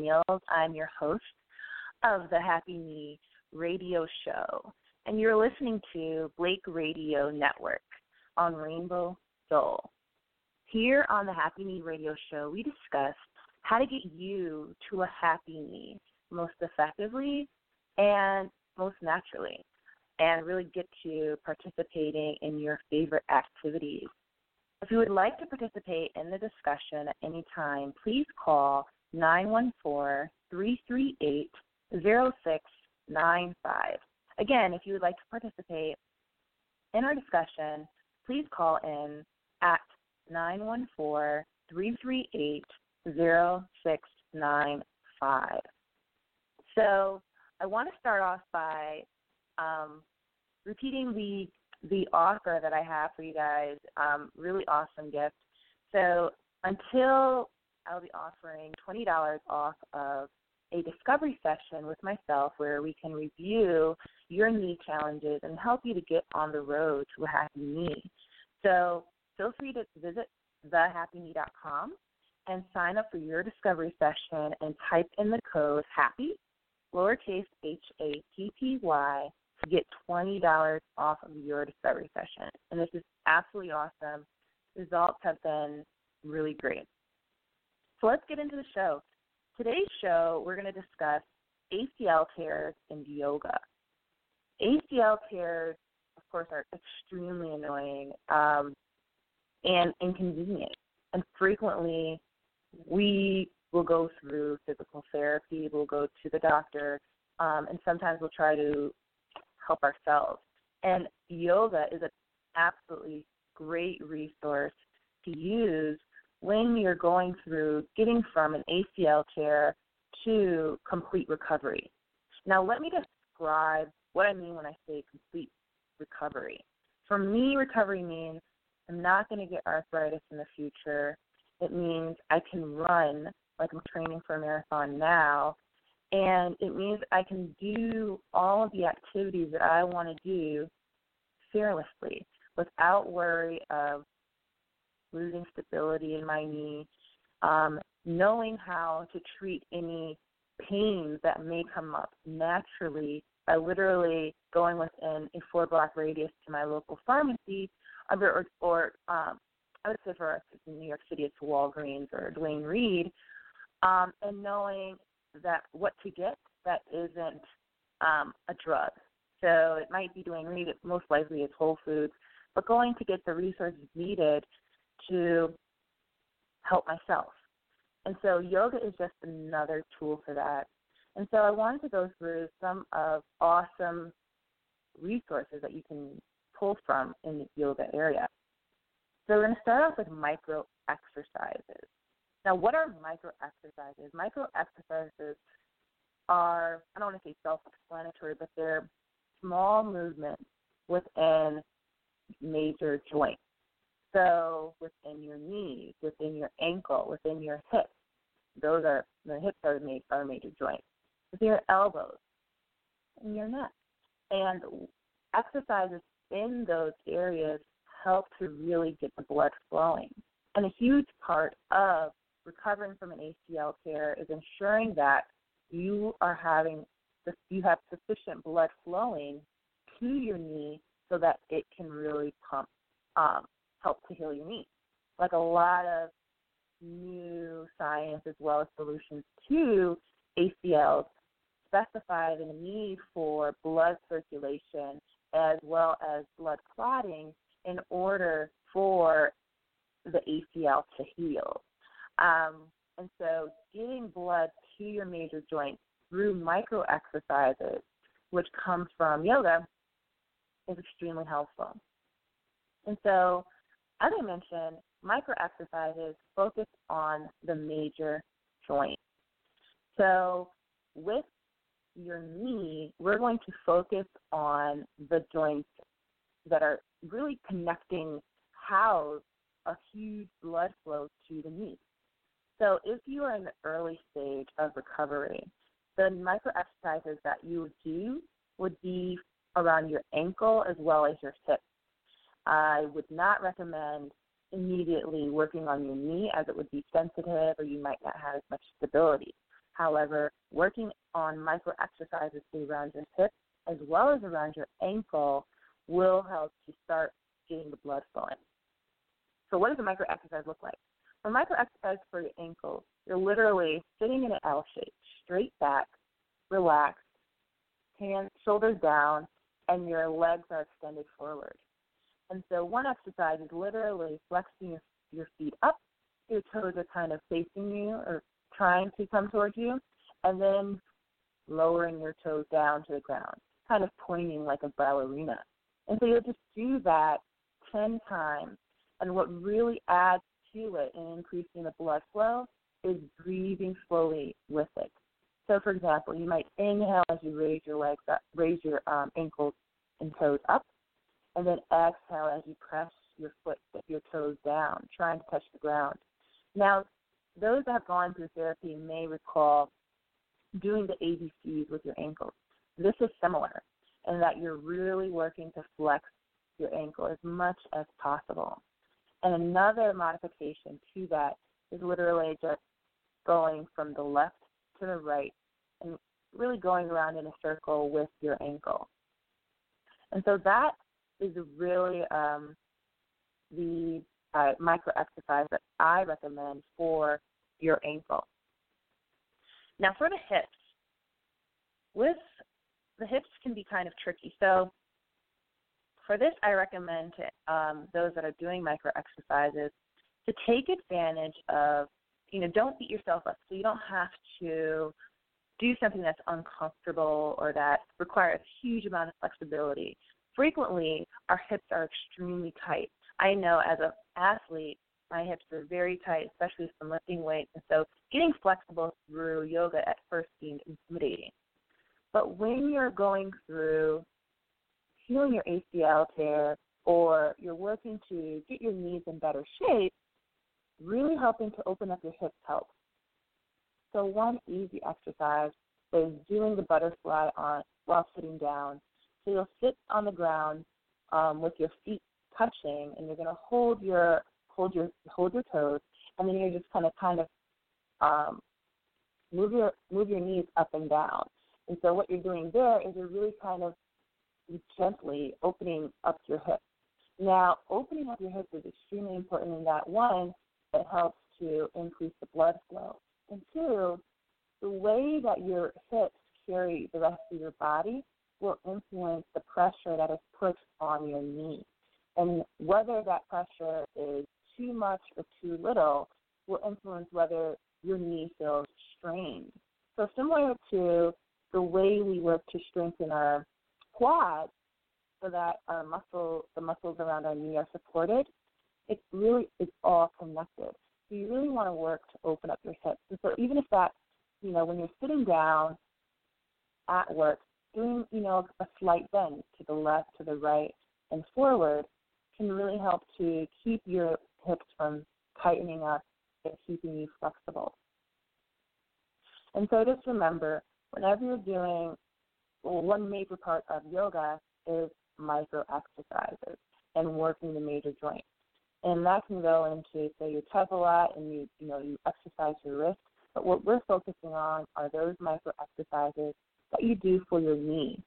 Daniels. I'm your host of the Happy Knee radio show. And you're listening to Blake Radio Network on Rainbow Soul. Here on the Happy Knee radio show, we discuss how to get you to a happy knee most effectively and most naturally, and really get you participating in your favorite activities if you would like to participate in the discussion at any time, please call 914 338 0695. Again, if you would like to participate in our discussion, please call in at 914 338 0695. So I want to start off by um, repeating the the offer that I have for you guys. Um, really awesome gift. So until I'll be offering twenty dollars off of a discovery session with myself where we can review your knee challenges and help you to get on the road to a happy knee. So feel free to visit thehappyknee.com and sign up for your discovery session and type in the code HAPPY, lowercase h a p p y, to get $20 off of your discovery session. And this is absolutely awesome. Results have been really great. So let's get into the show. Today's show, we're going to discuss ACL tears and yoga. ACL tears, of course, are extremely annoying um, and inconvenient. And frequently, we will go through physical therapy, we'll go to the doctor, um, and sometimes we'll try to help ourselves. And yoga is an absolutely great resource to use when you're going through getting from an ACL tear to complete recovery. Now, let me describe what I mean when I say complete recovery. For me, recovery means I'm not going to get arthritis in the future. It means I can run like I'm training for a marathon now and it means I can do all of the activities that I want to do fearlessly without worry of losing stability in my knee, um, knowing how to treat any pains that may come up naturally by literally going within a four block radius to my local pharmacy or, or um, I would say for us in New York City it's Walgreens or Duane Reade, um, and knowing that what to get that isn't um, a drug. So it might be Duane Reade most likely it's Whole Foods, but going to get the resources needed to help myself. And so yoga is just another tool for that. And so I wanted to go through some of awesome resources that you can pull from in the yoga area. So we're going to start off with micro exercises. Now, what are micro exercises? Micro exercises are, I don't want to say self explanatory, but they're small movements within major joints. So, within your knees, within your ankle, within your hips, those are the hips are, made, are major joints. With your elbows and your neck. And exercises in those areas help to really get the blood flowing. And a huge part of recovering from an ACL tear is ensuring that you are having you have sufficient blood flowing to your knee so that it can really pump um, help to heal your knee. Like a lot of new science as well as solutions to ACLs specify the need for blood circulation as well as blood clotting in order for the ACL to heal. Um, and so, getting blood to your major joints through micro exercises, which comes from yoga, is extremely helpful. And so, as I mentioned, micro exercises focus on the major joints. So, with your knee, we're going to focus on the joints that are really connecting how a huge blood flow to the knee. So if you are in the early stage of recovery, the micro exercises that you would do would be around your ankle as well as your hip. I would not recommend immediately working on your knee as it would be sensitive or you might not have as much stability. However, working on micro exercises around your hip as well as around your ankle will help to start getting the blood flowing. So, what does a micro exercise look like? For micro exercise for your ankles, you're literally sitting in an L shape, straight back, relaxed, hands, shoulders down, and your legs are extended forward. And so, one exercise is literally flexing your, feet up. Your toes are kind of facing you or trying to come towards you, and then lowering your toes down to the ground, kind of pointing like a ballerina. And so you'll just do that 10 times. And what really adds to it in increasing the blood flow is breathing slowly with it. So, for example, you might inhale as you raise your legs up, raise your um, ankles and toes up, and then exhale as you press your foot, your toes down, trying to touch the ground. Now, those that have gone through therapy may recall doing the ABCs with your ankles. This is similar in that you're really working to flex your ankle as much as possible. And another modification to that is literally just going from the left to the right and really going around in a circle with your ankle. And so that is really um, the uh, micro exercise that I recommend for your ankle. Now, for the hips, with the hips can be kind of tricky. So, for this, I recommend to um, those that are doing micro exercises to take advantage of, you know, don't beat yourself up. So you don't have to do something that's uncomfortable or that requires a huge amount of flexibility. Frequently, our hips are extremely tight. I know as an athlete, my hips are very tight, especially from lifting weights. And so getting flexible through yoga at first seemed intimidating. But when you're going through healing your ACL tear or you're working to get your knees in better shape, really helping to open up your hips helps. So one easy exercise is doing the butterfly on while sitting down. So you'll sit on the ground um, with your feet touching, and you're going to hold your hold your hold your toes, and then you're just kind of kind of um, move your move your knees up and down. And so what you're doing there is you're really kind of gently opening up your hips. Now, opening up your hips is extremely important in that one, it helps to increase the blood flow, and two, the way that your hips carry the rest of your body will influence the pressure that is put on your knee. And whether that pressure is too much or too little will influence whether your knee feels strained. So similar to the way we work to strengthen our quads so that our muscle the muscles around our knee are supported, it really is all connected. So you really want to work to open up your hips. And so even if that, you know, when you're sitting down at work, doing, you know, a slight bend to the left, to the right, and forward can really help to keep your hips from tightening up and keeping you flexible. And so just remember, whenever you're doing well, one major part of yoga is micro exercises and working the major joints. And that can go into say you tug a lot and you you know you exercise your wrist. But what we're focusing on are those micro exercises that you do for your knee.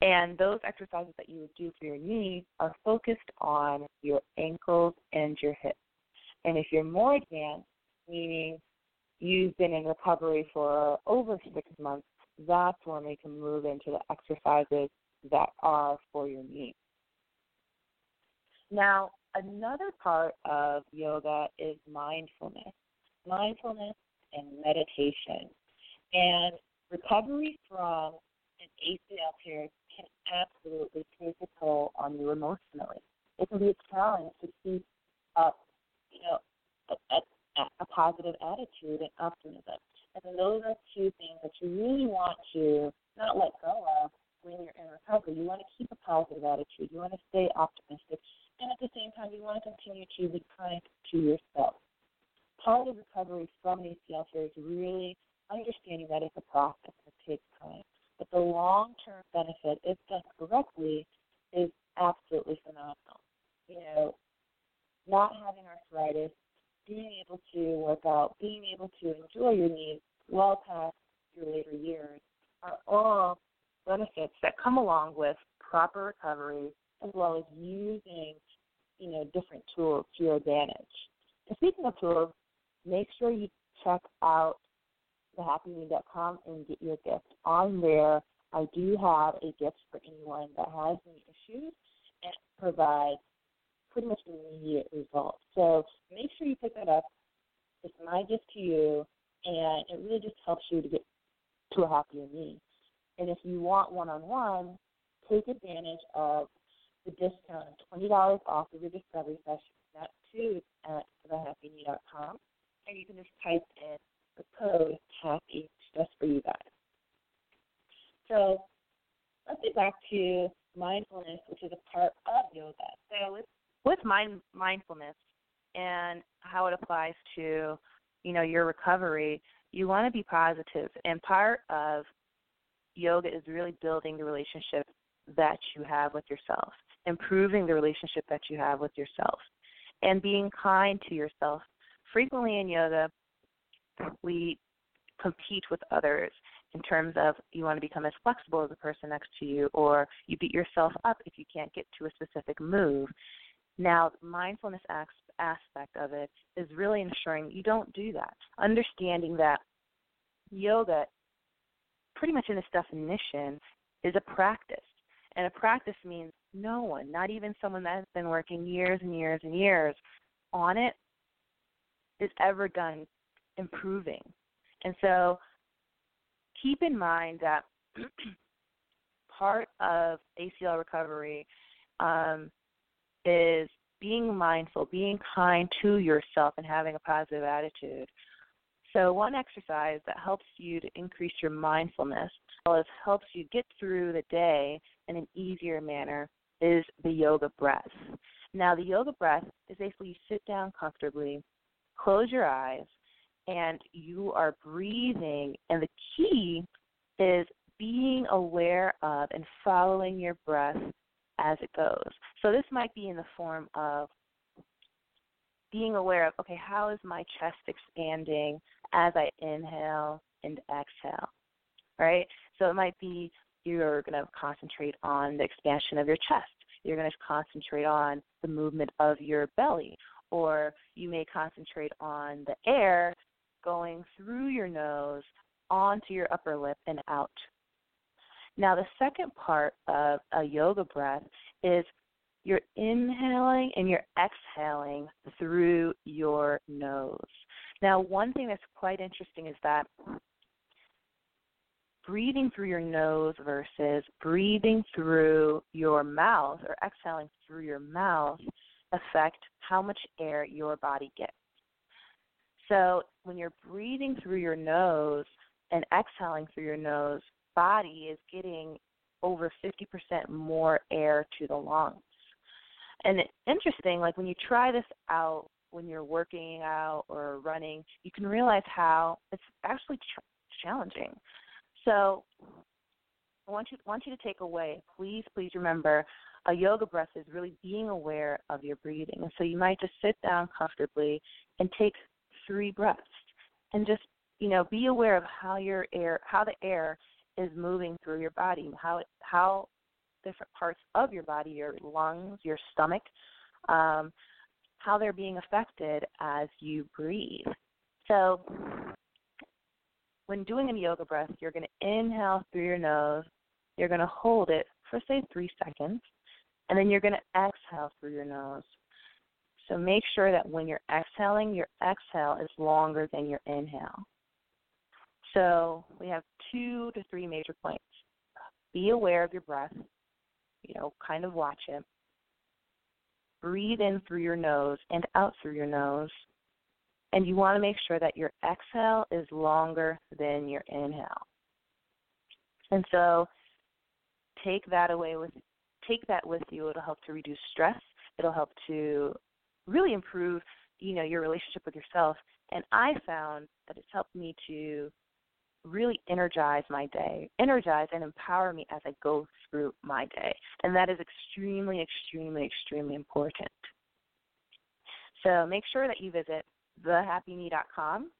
And those exercises that you would do for your knee are focused on your ankles and your hips. And if you're more advanced, meaning you've been in recovery for over six months, that's when we can move into the exercises that are for your knee. Now, another part of yoga is mindfulness, mindfulness and meditation. And recovery from an ACL tear can absolutely take a toll on you emotionally. It can be a challenge to keep up, you know, a, a, a positive attitude and optimism. And those are two things that you really want to not let go of when you're in recovery. You want to keep a positive attitude. You want to stay optimistic. And at the same time, you want to continue to be kind to yourself. Part of recovery from an ACL tear is really understanding that it's a process that takes time. But the long term benefit, if done correctly, is absolutely phenomenal. You know, not having arthritis, being able to work out, being able to enjoy your needs well past your later years are all benefits that come along with proper recovery as well as using, you know, different tools to your advantage. And speaking of tools, make sure you check out thehappyknee.com and get your gift. On there, I do have a gift for anyone that has any issues and provide pretty much immediate results. So make sure you pick that up. It's my gift to you, and it really just helps you to get to a happier me. And if you want one on one, take advantage of the discount of $20 off of your discovery session. That too at thehappyknee.com. And you can just type in code HAPPY just for you guys. So let's get back to mindfulness, which is a part of yoga. So with, with mind, mindfulness and how it applies to, you know, your recovery, you want to be positive. And part of yoga is really building the relationship that you have with yourself, improving the relationship that you have with yourself, and being kind to yourself. Frequently in yoga, we compete with others in terms of you want to become as flexible as the person next to you, or you beat yourself up if you can't get to a specific move. Now, the mindfulness aspect of it is really ensuring you don't do that. Understanding that yoga, pretty much in its definition, is a practice. And a practice means no one, not even someone that's been working years and years and years on it, is ever done improving. And so keep in mind that part of ACL recovery um, is being mindful, being kind to yourself, and having a positive attitude. So, one exercise that helps you to increase your mindfulness, as well as helps you get through the day in an easier manner, is the yoga breath. Now, the yoga breath is basically you sit down comfortably, close your eyes, and you are breathing. And the key is being aware of and following your breath as it goes. So this might be in the form of being aware of okay, how is my chest expanding as I inhale and exhale? Right? So it might be you're going to concentrate on the expansion of your chest. You're going to concentrate on the movement of your belly. Or you may concentrate on the air going through your nose onto your upper lip and out. Now, the second part of a yoga breath is you're inhaling and you're exhaling through your nose. Now, one thing that's quite interesting is that breathing through your nose versus breathing through your mouth or exhaling through your mouth affect how much air your body gets. So when you're breathing through your nose and exhaling through your nose, body is getting over 50% more air to the lungs. And it's interesting, like when you try this out when you're working out or running, you can realize how it's actually ch- challenging. So I want you want you to take away. Please, please remember, a yoga breath is really being aware of your breathing. And so you might just sit down comfortably and take three breaths, and just you know be aware of how your air, how the air is moving through your body, how how different parts of your body, your lungs, your stomach, um, how they're being affected as you breathe. So when doing a yoga breath, you're going to inhale through your nose, you're going to hold it for, say, three seconds, and then you're going to exhale through your nose. So make sure that when you're exhaling, your exhale is longer than your inhale. So we have two to three major points. Be aware of your breath, you know, kind of watch it. Breathe in through your nose and out through your nose and you want to make sure that your exhale is longer than your inhale. And so take that away with take that with you. It'll help to reduce stress. It'll help to really improve, you know, your relationship with yourself. And I found that it's helped me to really energize my day, energize and empower me as I go through my day. And that is extremely, extremely, extremely important. So make sure that you visit thehappyknee.com,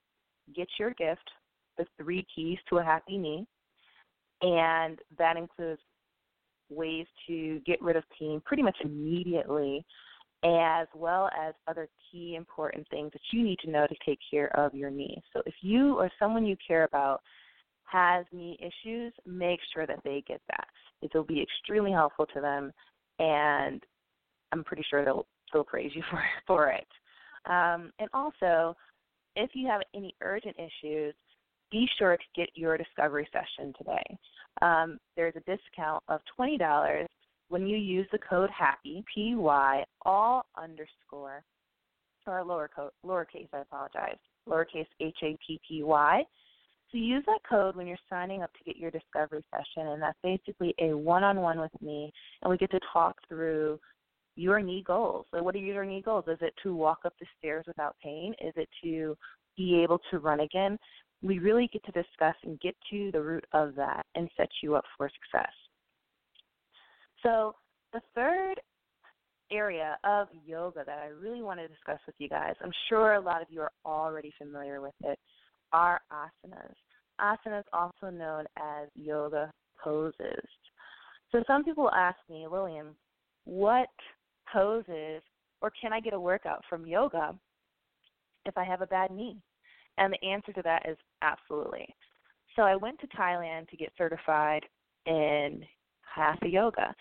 Get your gift, the three keys to a happy knee, and that includes ways to get rid of pain pretty much immediately, as well as other key important things that you need to know to take care of your knee. So if you or someone you care about has knee issues, make sure that they get that. It will be extremely helpful to them, and I'm pretty sure they'll they'll praise you for for it. Um, and also, if you have any urgent issues, be sure to get your discovery session today. Um, there's a discount of $20 when you use the code HAPPY, P Y, all underscore, or lower lowercase, I apologize, lowercase H A P P Y. So use that code when you're signing up to get your discovery session, and that's basically a one on one with me, and we get to talk through your knee goals. So what are your knee goals? Is it to walk up the stairs without pain? Is it to be able to run again? We really get to discuss and get to the root of that and set you up for success. So the third area of yoga that I really want to discuss with you guys, I'm sure a lot of you are already familiar with it, are asanas. Asanas, also known as yoga poses. So some people ask me, Lillian, what poses or can I get a workout from yoga if I have a bad knee? And the answer to that is absolutely. So I went to Thailand to get certified in hatha yoga.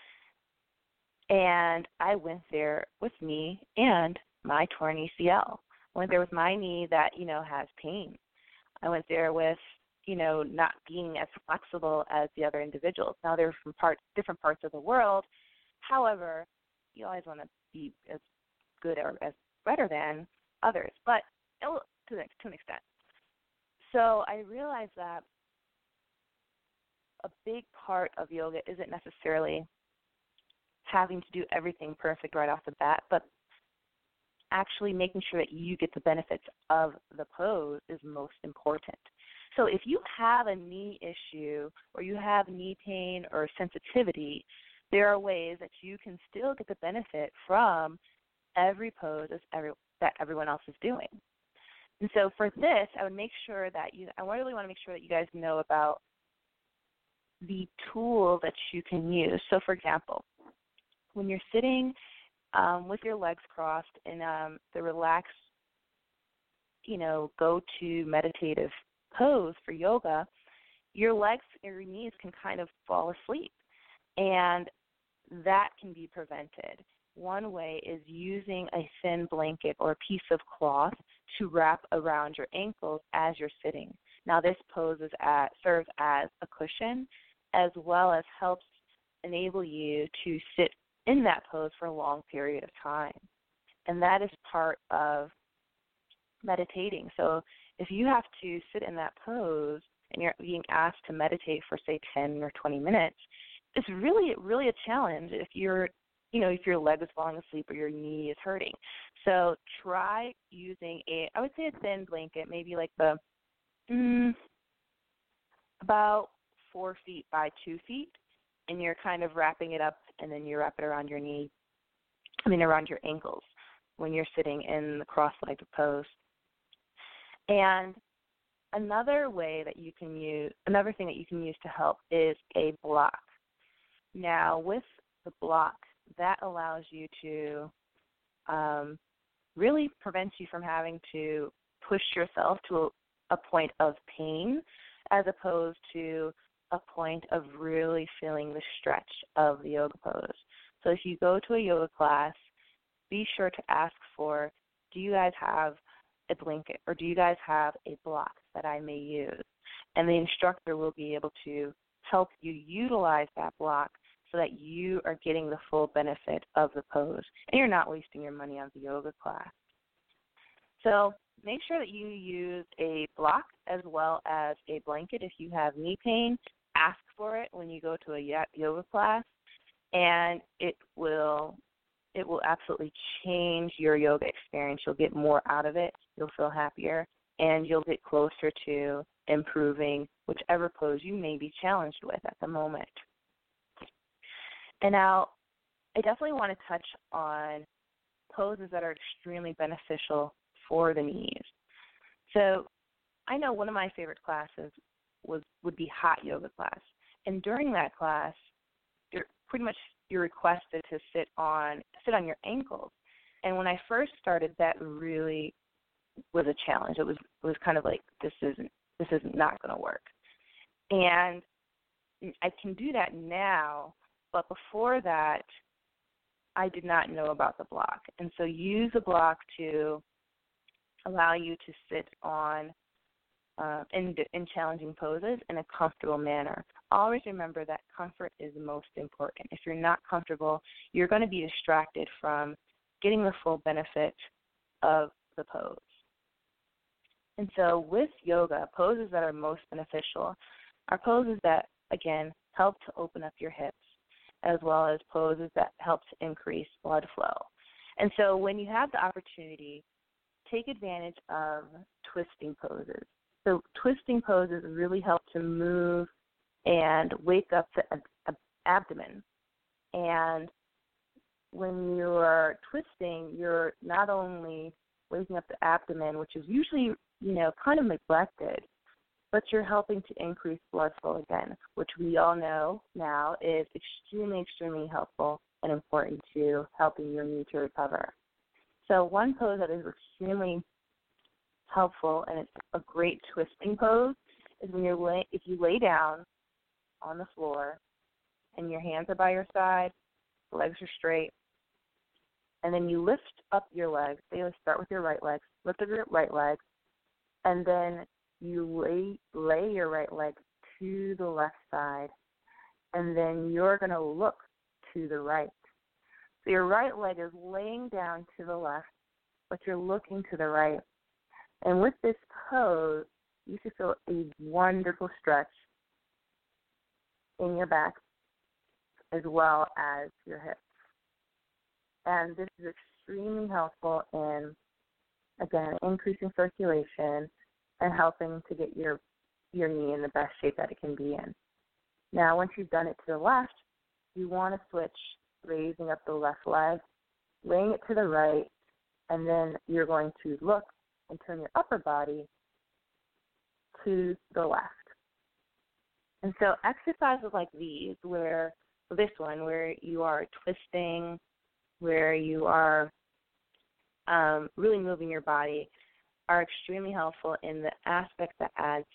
And I went there with me and my torn ACL. I went there with my knee that, you know, has pain. I went there with, you know, not being as flexible as the other individuals. Now they're from parts different parts of the world. However, you always want to be as good or as better than others, but to, to an extent. So I realized that a big part of yoga isn't necessarily having to do everything perfect right off the bat, but actually making sure that you get the benefits of the pose is most important. So if you have a knee issue or you have knee pain or sensitivity, there are ways that you can still get the benefit from every pose every, that everyone else is doing. And so for this, I would make sure that you, I really want to make sure that you guys know about the tool that you can use. So, for example, when you're sitting um, with your legs crossed in um, the relaxed, you know, go to meditative pose for yoga, your legs and your knees can kind of fall asleep. And that can be prevented. One way is using a thin blanket or a piece of cloth to wrap around your ankles as you're sitting. Now, this pose at, serves as a cushion as well as helps enable you to sit in that pose for a long period of time. And that is part of meditating. So, if you have to sit in that pose and you're being asked to meditate for, say, 10 or 20 minutes, it's really really a challenge if you're you know if your leg is falling asleep or your knee is hurting so try using a i would say a thin blanket maybe like the mm, about four feet by two feet and you're kind of wrapping it up, and then you wrap it around your knee, I mean around your ankles when you're sitting in the cross-legged pose. And another way that you can use, another thing that you can use to help is a block. Now, with the block, that allows you to um, really prevents you from having to push yourself to a, a point of pain as opposed to a point of really feeling the stretch of the yoga pose. So if you go to a yoga class, be sure to ask for do you guys have a blanket or do you guys have a block that I may use? And the instructor will be able to help you utilize that block so that you are getting the full benefit of the pose and you're not wasting your money on the yoga class. So make sure that you use a block as well as a blanket if you have knee pain. Ask for it when you go to a yoga class, and it will it will absolutely change your yoga experience. You'll get more out of it. You'll feel happier, and you'll get closer to improving whichever pose you may be challenged with at the moment. And now, I definitely want to touch on poses that are extremely beneficial for the knees. So I know one of my favorite classes was would be hot yoga class. And during that class, you're pretty much you're requested to sit on sit on your ankles. And when I first started that really was a challenge. It was it was kind of like this isn't this is not going to work. And I can do that now, but before that I did not know about the block. And so use a block to allow you to sit on uh, in, in challenging poses in a comfortable manner. Always remember that comfort is most important. If you're not comfortable, you're going to be distracted from getting the full benefit of the pose. And so, with yoga, poses that are most beneficial are poses that, again, help to open up your hips, as well as poses that help to increase blood flow. And so, when you have the opportunity take advantage of twisting poses. So twisting poses really help to move and wake up the abdomen. And when you're twisting, you're not only waking up the abdomen, which is usually, you know, kind of neglected, but you're helping to increase blood flow again, which we all know now is extremely, extremely helpful and important to helping your knee to recover. So one pose that is extremely helpful and it's a great twisting pose is when you're lay, if you lay down on the floor and your hands are by your side, legs are straight, and then you lift up your legs. So you start with your right leg, lift up your right leg, and then you lay lay your right leg to the left side, and then you're going to look to the right. So your right leg is laying down to the left, but you're looking to the right. And with this pose, you should feel a wonderful stretch in your back as well as your hips. And this is extremely helpful in, again, increasing circulation and helping to get your your knee in the best shape that it can be in. Now, once you've done it to the left, you want to switch raising up the left leg, laying it to the right, and then you're going to look and turn your upper body to the left. And so exercises like these, where this one, where you are twisting, where you are um, really moving your body, are extremely helpful in the aspect that adds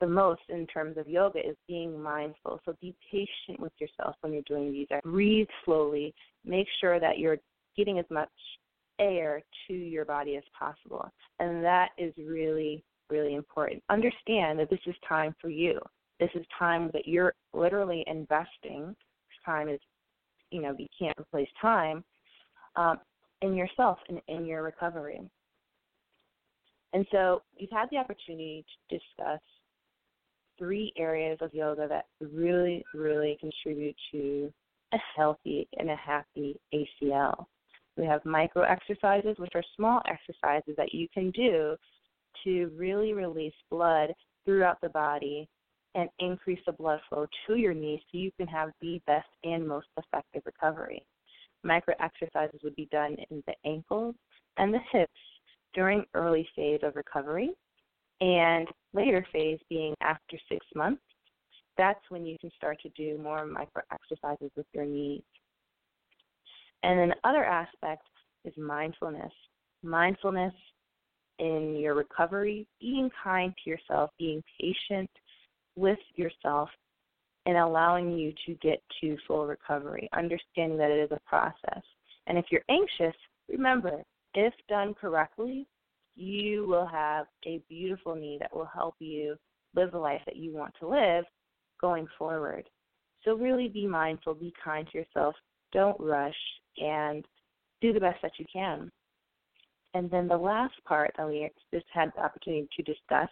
the most in terms of yoga is being mindful. So be patient with yourself when you're doing these. Breathe slowly. Make sure that you're getting as much air to your body as possible. And that is really, really important. Understand that this is time for you. This is time that you're literally investing. Time is, you know, you can't replace time um, in yourself and in your recovery. And so you've had the opportunity to discuss three areas of yoga that really, really contribute to a healthy and a happy ACL. We have micro exercises, which are small exercises that you can do to really release blood throughout the body and increase the blood flow to your knee so you can have the best and most effective recovery. Micro exercises would be done in the ankles and the hips during early phase of recovery and later phase being after six months. That's when you can start to do more micro exercises with your knees. And then the other aspect is mindfulness. Mindfulness in your recovery, being kind to yourself, being patient with yourself, and allowing you to get to full recovery, understanding that it is a process. And if you're anxious, remember, if done correctly, you will have a beautiful knee that will help you live the life that you want to live going forward. So, really be mindful, be kind to yourself, don't rush, and do the best that you can. And then the last part that we just had the opportunity to discuss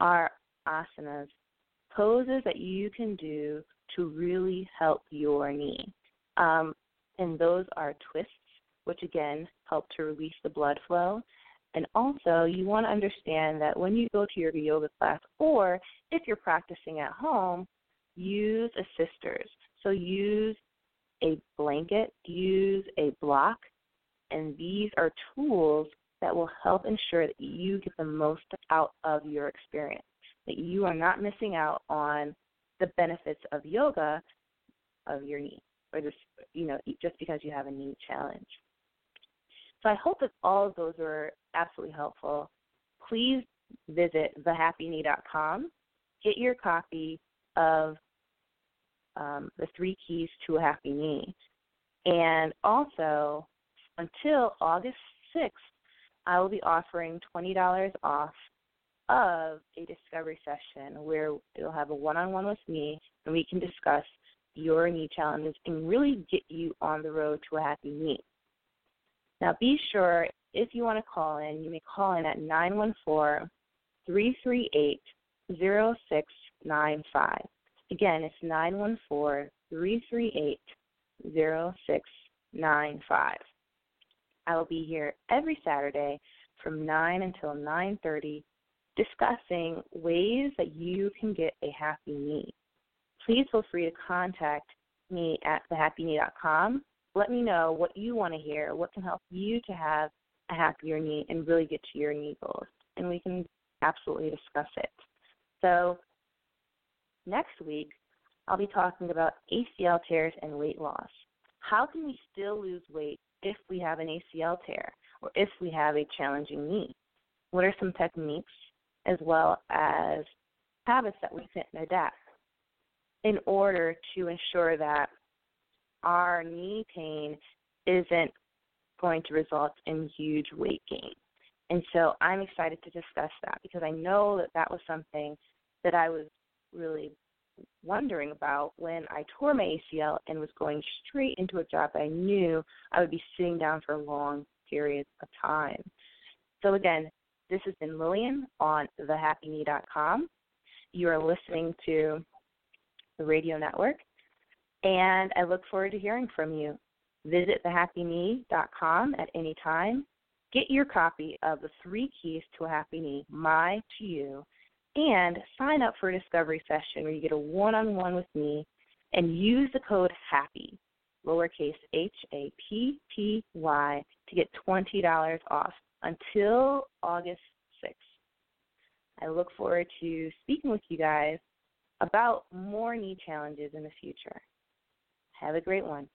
are asanas, poses that you can do to really help your knee. Um, and those are twists, which again help to release the blood flow. And also, you want to understand that when you go to your yoga class, or if you're practicing at home, use assisters. So use a blanket, use a block, and these are tools that will help ensure that you get the most out of your experience, that you are not missing out on the benefits of yoga of your knee, or just you know just because you have a knee challenge. So I hope that all of those were absolutely helpful. Please visit thehappyknee.com, get your copy of um, the three keys to a happy knee, and also until August 6th, I will be offering $20 off of a discovery session where you'll have a one on one with me and we can discuss your knee challenges and really get you on the road to a happy knee. Now, be sure if you want to call in, you may call in at 914 338 0695. Again, it's 914 338 0695. I will be here every Saturday from 9 until 9:30 discussing ways that you can get a happy knee. Please feel free to contact me at thehappyknee.com. Let me know what you want to hear, what can help you to have a happier knee and really get to your knee goals. And we can absolutely discuss it. So, next week, I'll be talking about ACL tears and weight loss. How can we still lose weight if we have an ACL tear or if we have a challenging knee? What are some techniques as well as habits that we can adapt in order to ensure that our knee pain isn't going to result in huge weight gain? And so I'm excited to discuss that because I know that that was something that I was really wondering about when I tore my ACL and was going straight into a job I knew I would be sitting down for long periods of time. So again, this has been Lillian on thehappyknee.com. You are listening to the radio network, and I look forward to hearing from you. Visit thehappyknee.com at any time. Get your copy of the three keys to a happy knee, my to you, and sign up for a discovery session where you get a one on one with me and use the code HAPPY, lowercase h a p p y, to get $20 off until August 6th. I look forward to speaking with you guys about more knee challenges in the future. Have a great one.